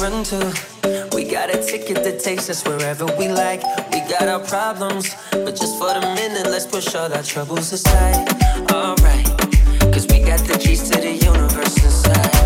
run to. We got a ticket that takes us wherever we like. We got our problems, but just for the minute, let's push all our troubles aside. Alright, cause we got the keys to the universe inside.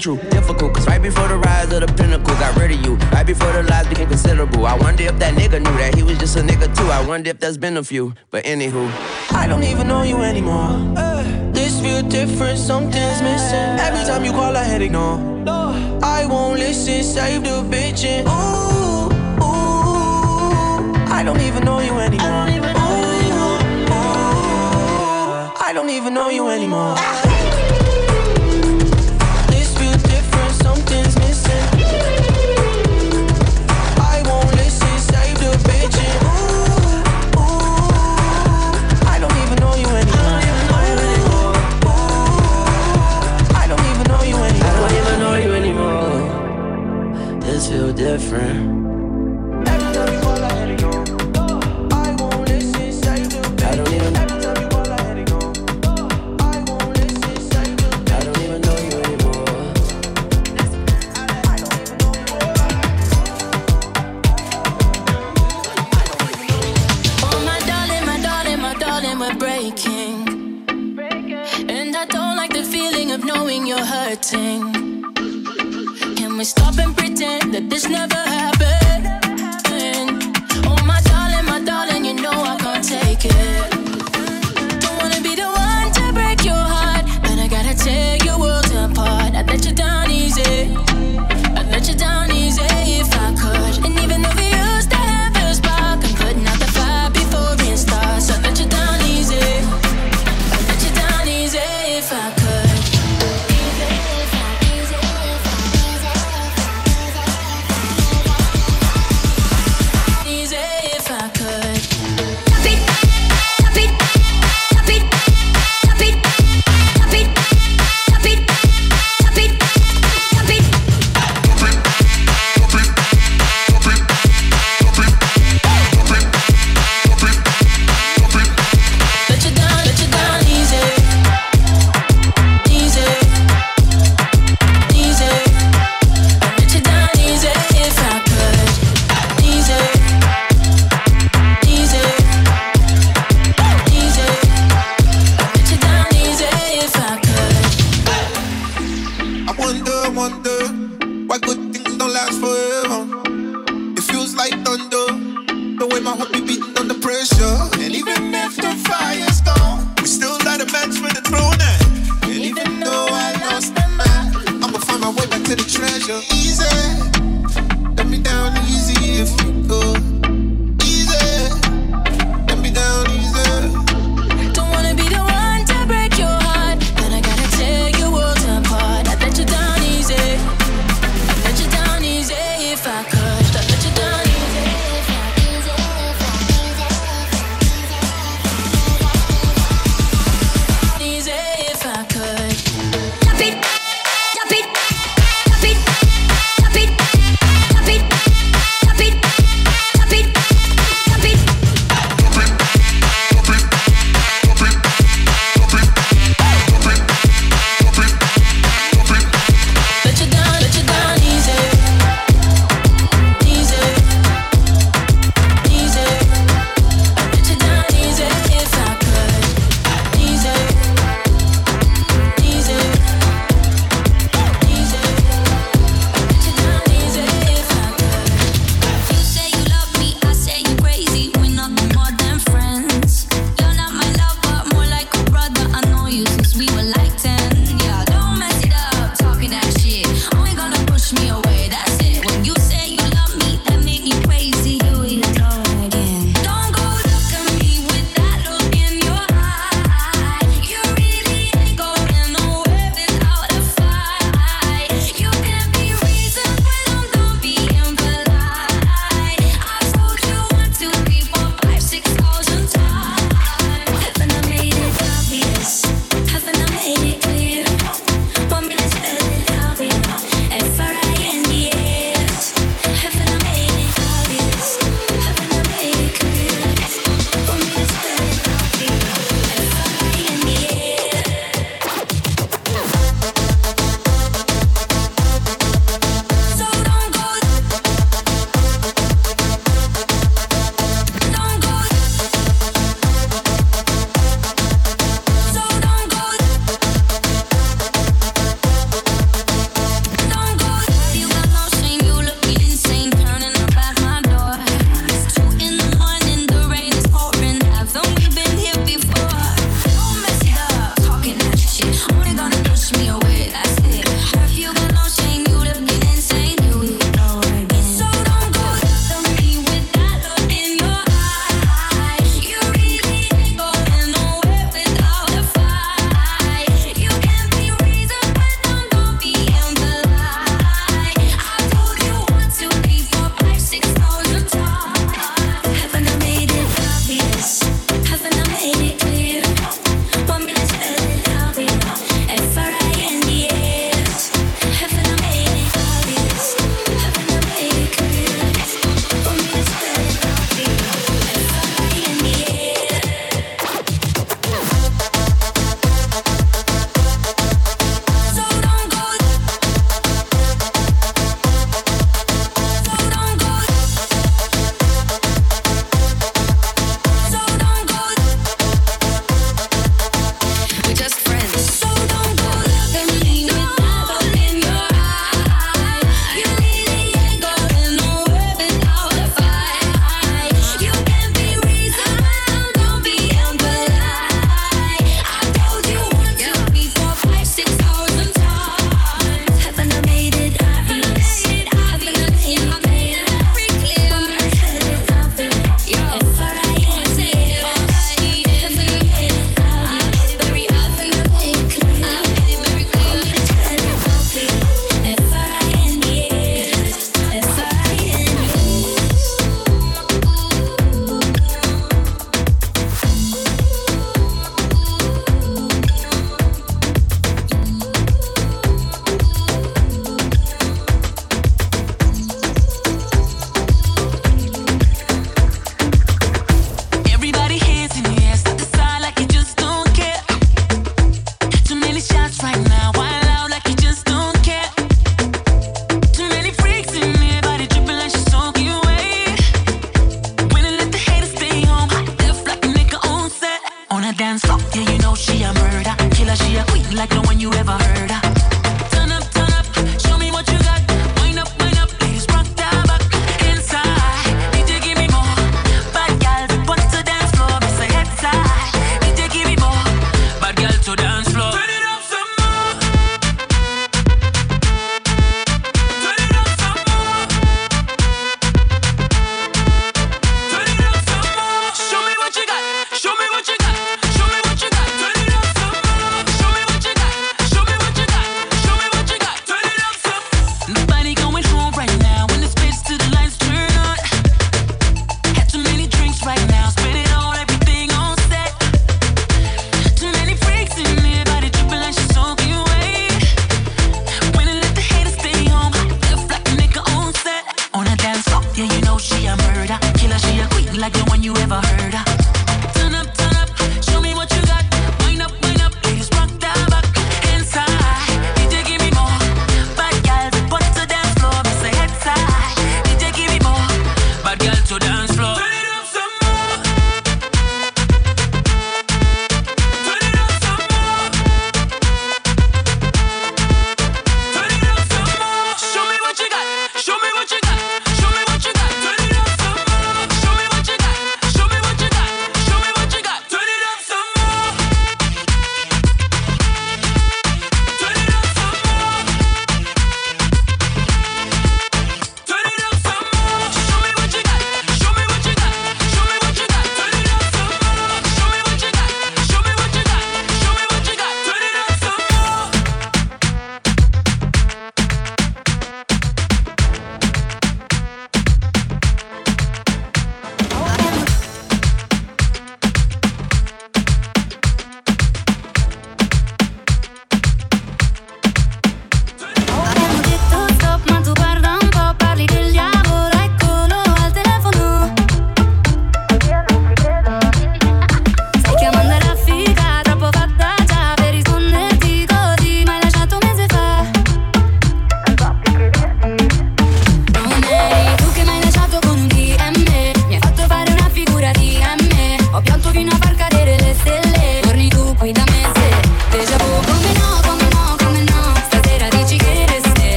True. Difficult, cause right before the rise of the pinnacle, got rid of you. Right before the lies became considerable. I wonder if that nigga knew that he was just a nigga too. I wonder if there's been a few. But anywho, I don't even know you anymore. Uh, This feel different, something's missing. Every time you call, I hit ignore. I won't listen, save the bitch. And ooh, ooh, I don't even know you anymore. I don't even know you anymore. I don't even know you anymore.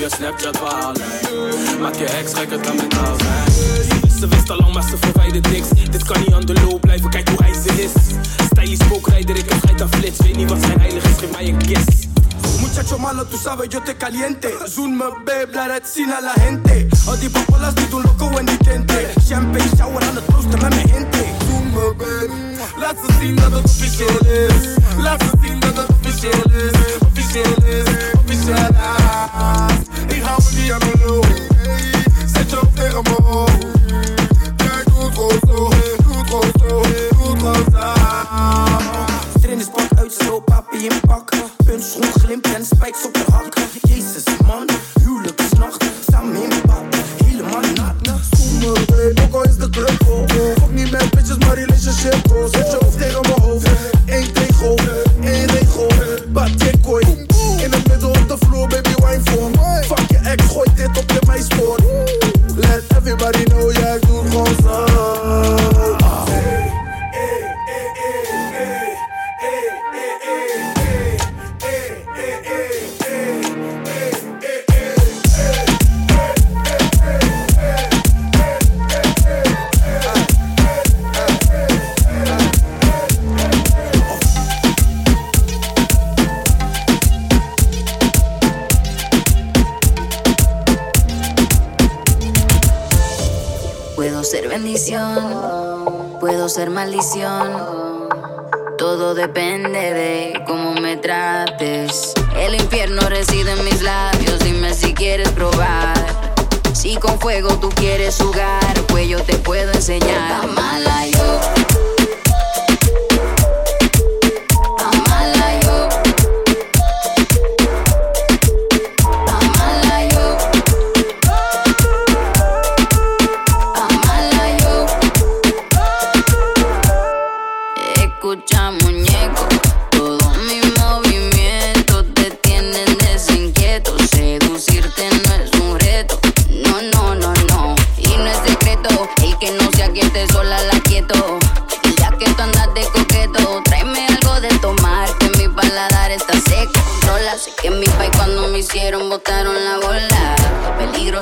je Snapchat waarlijn Maak je ex gek, het met haar Ze wist al lang, maar ze verwijdert niks. Dit kan niet aan de loop blijven, kijk hoe hij ze is. Stylish spookrijder, ik heb geit aan flits. Weet niet wat zijn heilig is, geef mij een kiss. Muchacho malo, tu sabes, yo te caliente. Zoen me babe, laat het zien aan la gente. ser maldición. Todo depende de cómo me trates. El infierno reside en mis labios, dime si quieres probar. Si con fuego tú quieres jugar, pues yo te puedo enseñar. Mala yo.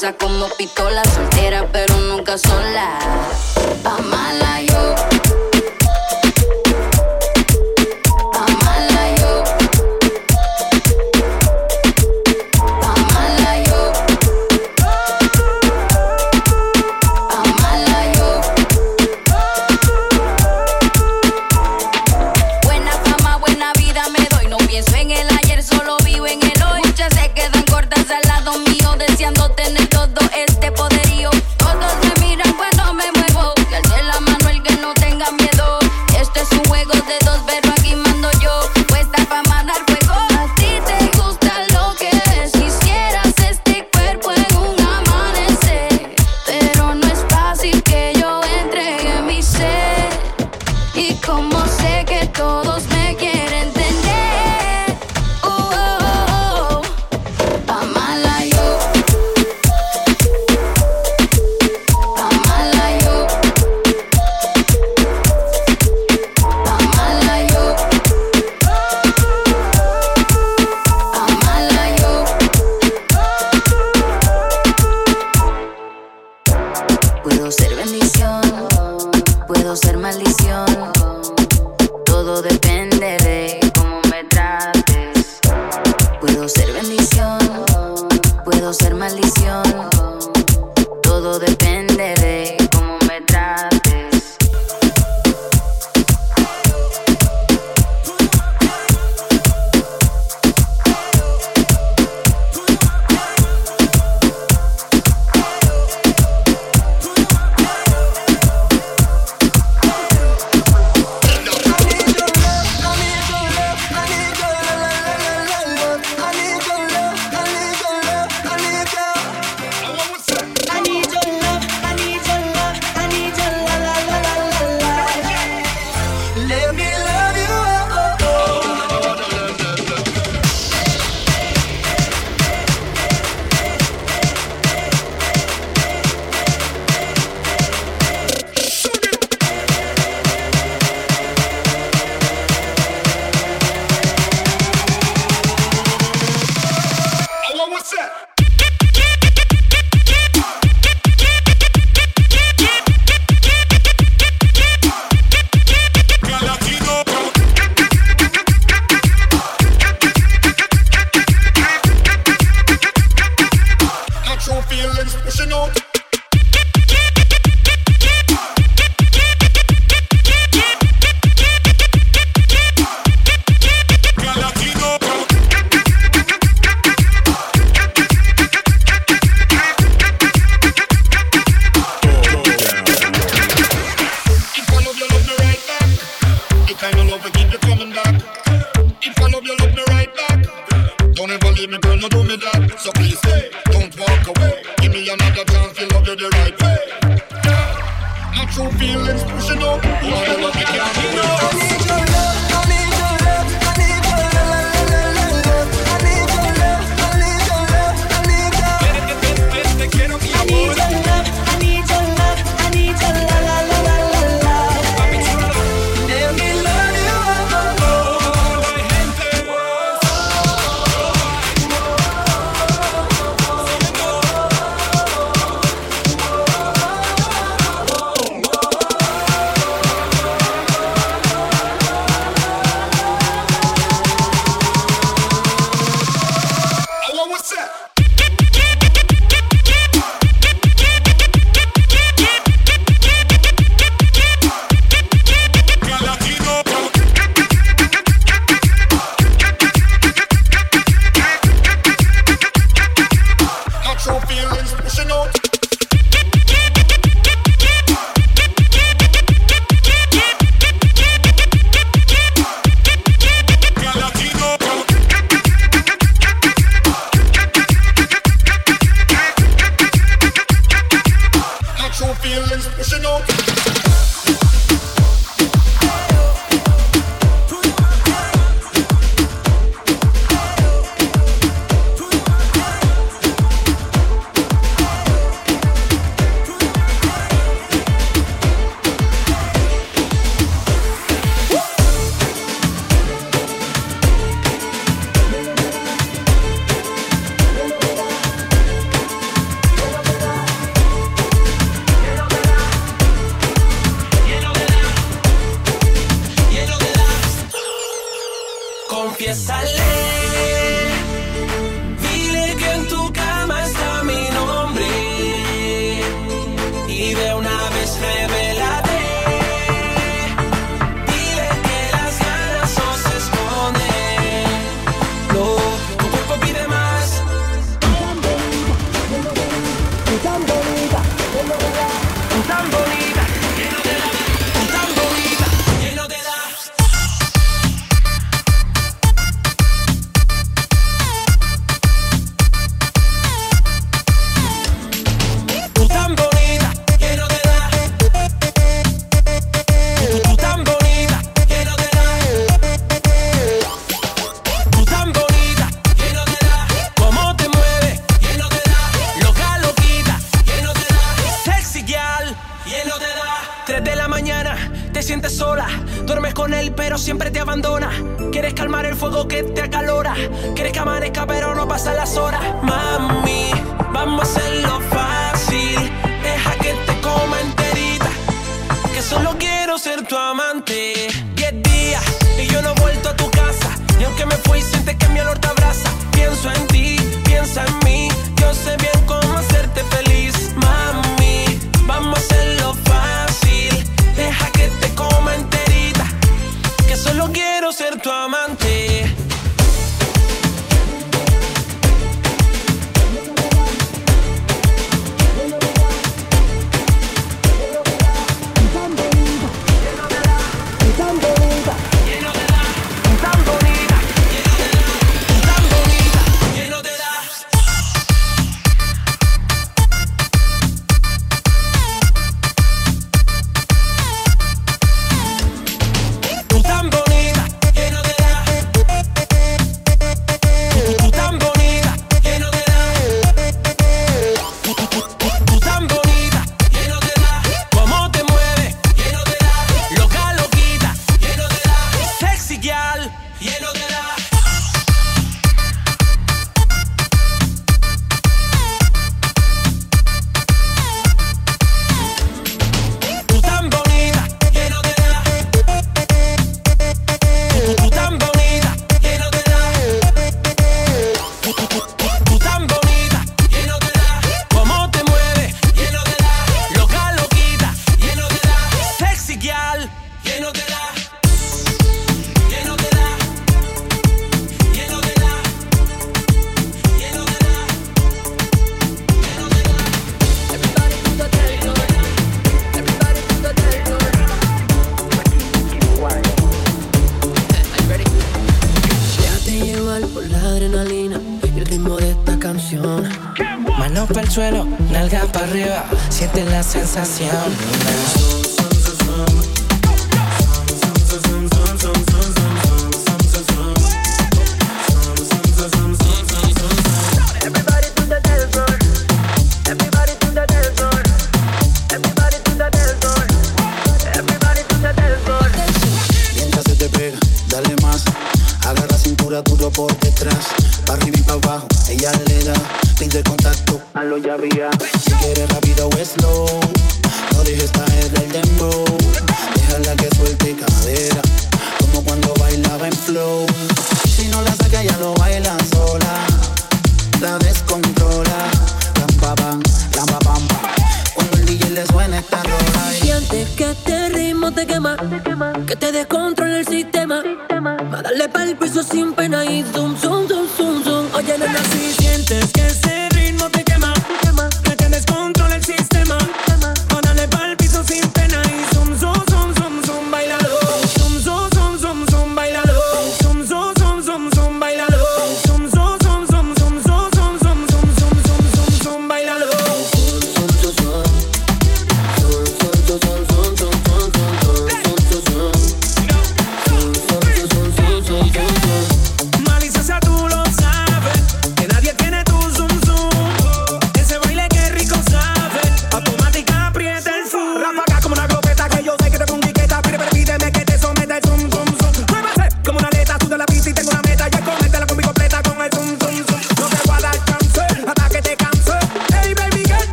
usa como pistola, soltera pero nunca sola.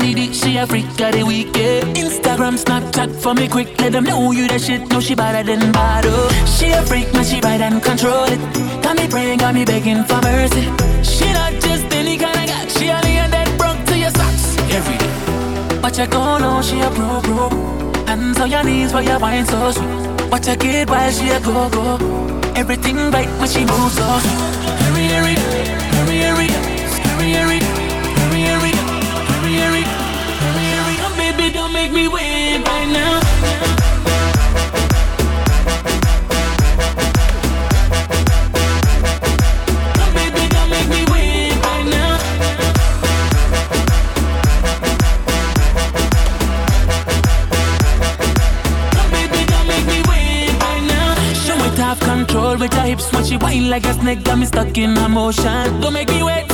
She a freak of the weekend. Instagram, Snapchat for me quick. Let them know you that shit. Know she better than bottle. She a freak, man, she ride and control it. Got me praying, got me begging for mercy. She not just any kind of guy. She only a dead broke to your socks every day. But you go know she a pro pro. Hands on your knees while you wine so sweet. Watch her kid while she a go go. Everything right when she moves sweet. Hurry, hurry, hurry, hurry, hurry, hurry, hurry, right now. Show it have control with your hips when she whine like a snake. Got me stuck in emotion. Don't make me make me wait.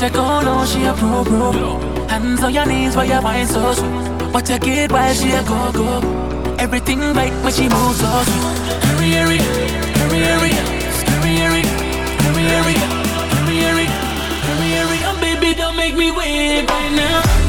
know she a pro pro. Hands on your knees while you wine so sweet. But you get while she a go go. Everything right when she moves so sweet. Hurry, hurry, hurry, hurry, hurry, hurry, hurry, hurry, hurry, hurry, hurry, hurry. Oh, baby, don't make me wait right now.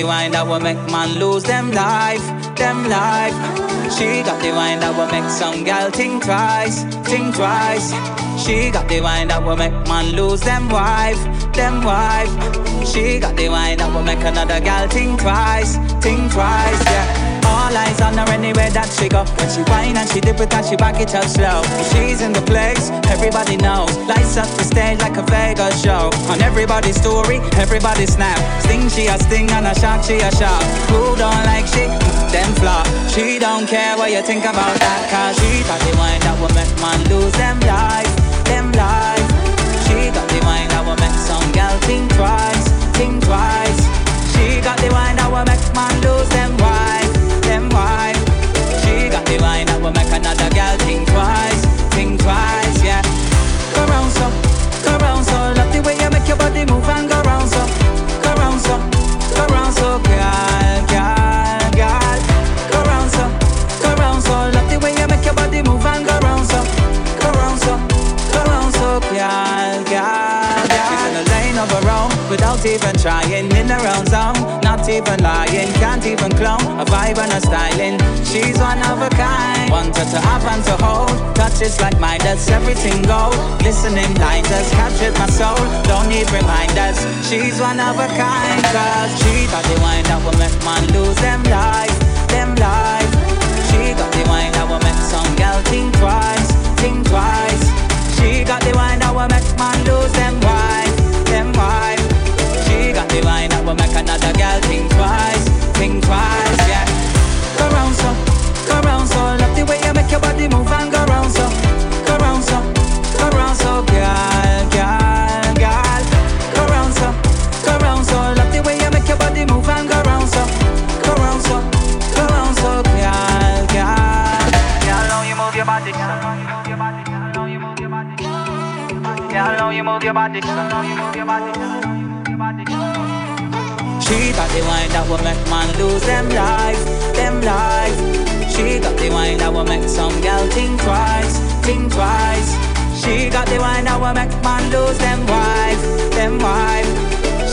The wine that will make man lose them life, them life. She got the wine that will make some gal think twice, think twice. She got the wine that will make man lose them wife, them wife. She got the wine that will make another gal think twice, think twice, yeah. Eyes on her anywhere that she go. When she whine and she dip it and she back it up slow. She's in the place, everybody knows. Lights up the stage like a Vegas show. On everybody's story, everybody snap. Sting she a sting and a shot she a shot. Who don't like she? Them flop. She don't care what you think about that. Cause she got the wine that will make man lose them life, them life. She got the wine that will make some gal think twice, think twice. She got the wine that will make man lose them wife wine. She got the wine that will make another girl think twice, think twice, yeah. Go round so, go round so, love the way you make your body move and go round so, go round so, go round so, girl, girl, girl. Go round so, go round so, love the way you make your body move and go round so, go round so, go round so, girl, girl, girl. She's in a lane of her own without even trying in her own zone even lying, can't even clone a vibe and a styling. She's one of a kind, want her to have and to hold. Touches like mine, that's everything gold. Listening blinders, captured my soul. Don't need reminders. She's one of a kind, cause she got the wine that will make man lose them life, them life. She got the wine that will make some girl think twice, think twice. She got the wine that will make man lose them wife, them wife. The wine that will make another girl think twice, think twice, yeah. Go round so, go round so, love the way you make your body move and go round so, go round so, go round so, girl, girl, girl. Go round so, go round so, love the way you make your body move and go round so, go round so, go round so, girl, girl. Girl, how you move your body, girl, how you move your body, girl, how you move your body, girl, how you move your body, She got the wine that will make man lose them life, them life. She got the wine that will make some girl think twice, think twice. She got the wine that will make man lose them wife, them wife.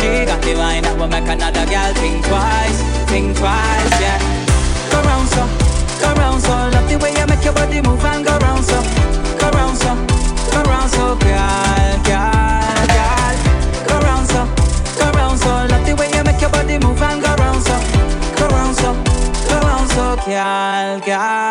She got the wine that will make another girl think twice, think twice, yeah. Go round so, go round so, love the way you make your body move and go round so, go round so, so, girl,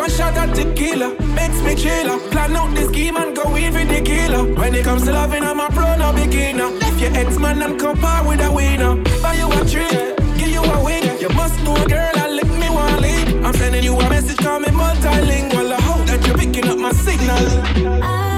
One shot of tequila makes me chiller. Plan out the scheme and go in for the killer. When it comes to loving, I'm a pro, no beginner. Left your ex man and compare with a winner. Buy you a tree, give you a winner. You must know, girl, I let me one lead. I'm sending you a message, call me multilingual. I hope that you're picking up my signal. I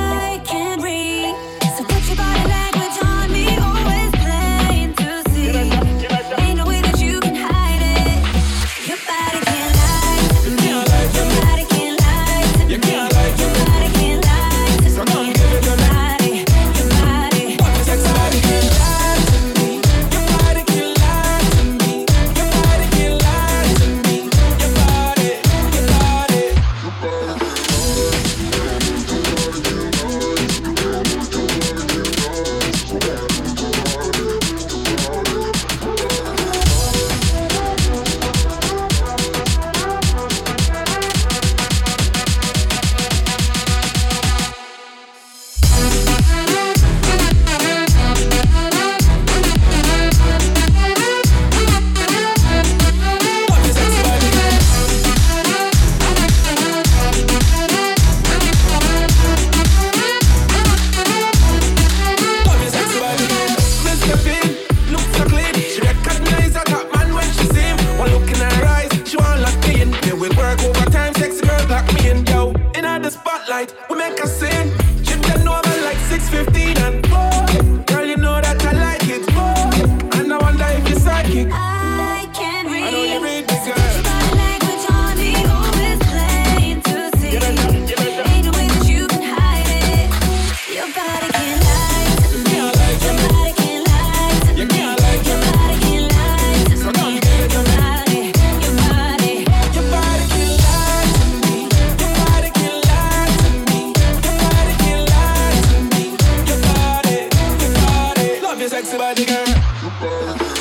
your sexy body, girl.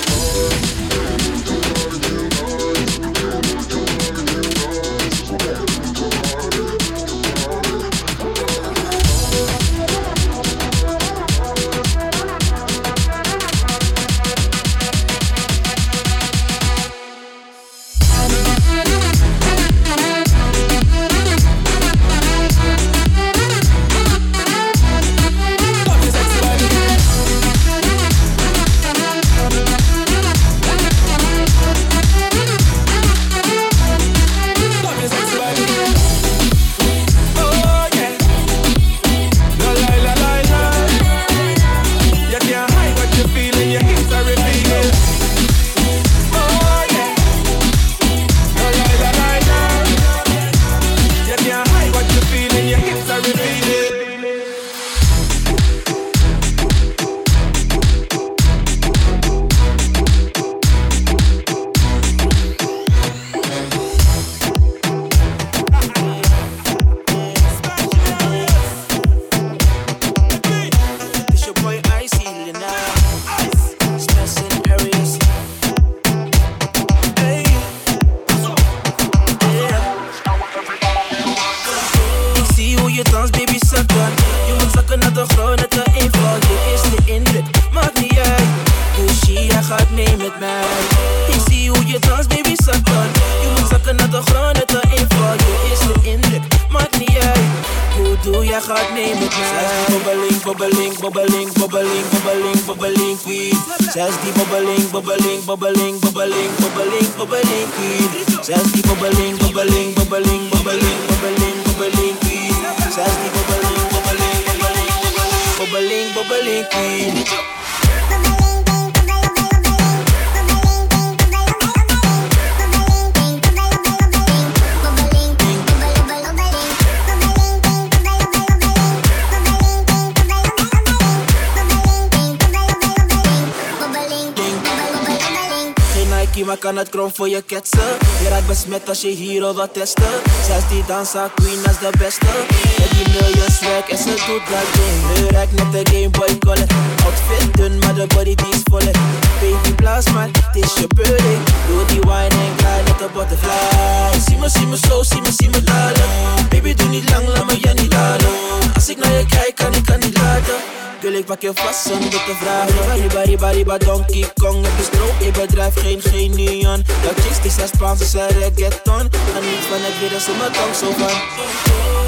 kan het krom voor je ketsen. Je raakt besmet als je hier wat testen. Zij is die dansa queen, als de beste. Met die miljoen swag en ze doet dat ding. Nu raakt met de Gameboy Boy Color. Outfit dun, maar de body die is volle. Baby blaas maar, het is je beurling. Doe die wine en glide net de butterfly. Zie me, zie me slow, zie me, zie me dalen. Baby doe niet lang, laat me je niet laden. Als ik naar je kijk, kan ik kan niet laten. Wil ik pak je vast zonder te vragen. Riba, riba, riba, Donkey Kong. Het is no, ik bedrijf geen genion. Jouw chicks die zijn Spaans, ze reggaeton. Geniet van het weer, dat ze me tong zo van.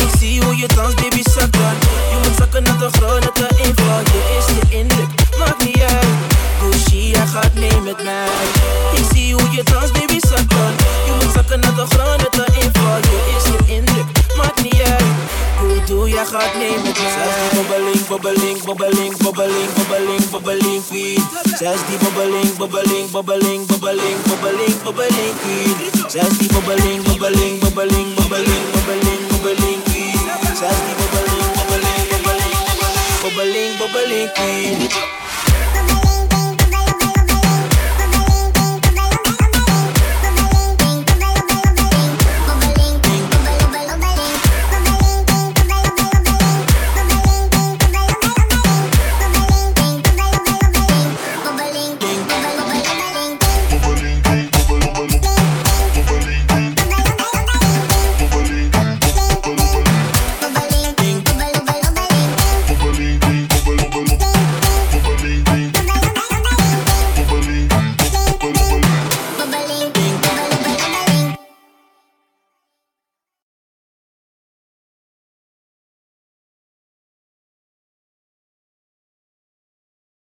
Ik zie hoe je dans, baby, zak dan. Je moet zakken naar de grond, naar de inval Je is de indruk, maakt niet uit. Gucci, hij gaat mee met mij. Ik zie hoe je dans, baby, zak dan. Je moet zakken naar de grond, naar de inval Je is de indruk maakt niet uit Hoe doe jij gaat mij Zij is die bobbeling, bobbeling, bobbeling, bobbeling, bobbeling, bobbeling queen is die bobbeling, bobbeling, bobbeling, bobbeling, bobbeling, bobbeling queen is die bobbeling, bobbeling, bobbeling, bobbeling, bobbeling, bobbeling queen is die bobbeling, bobbeling, bobbeling, bobbeling, bobbeling queen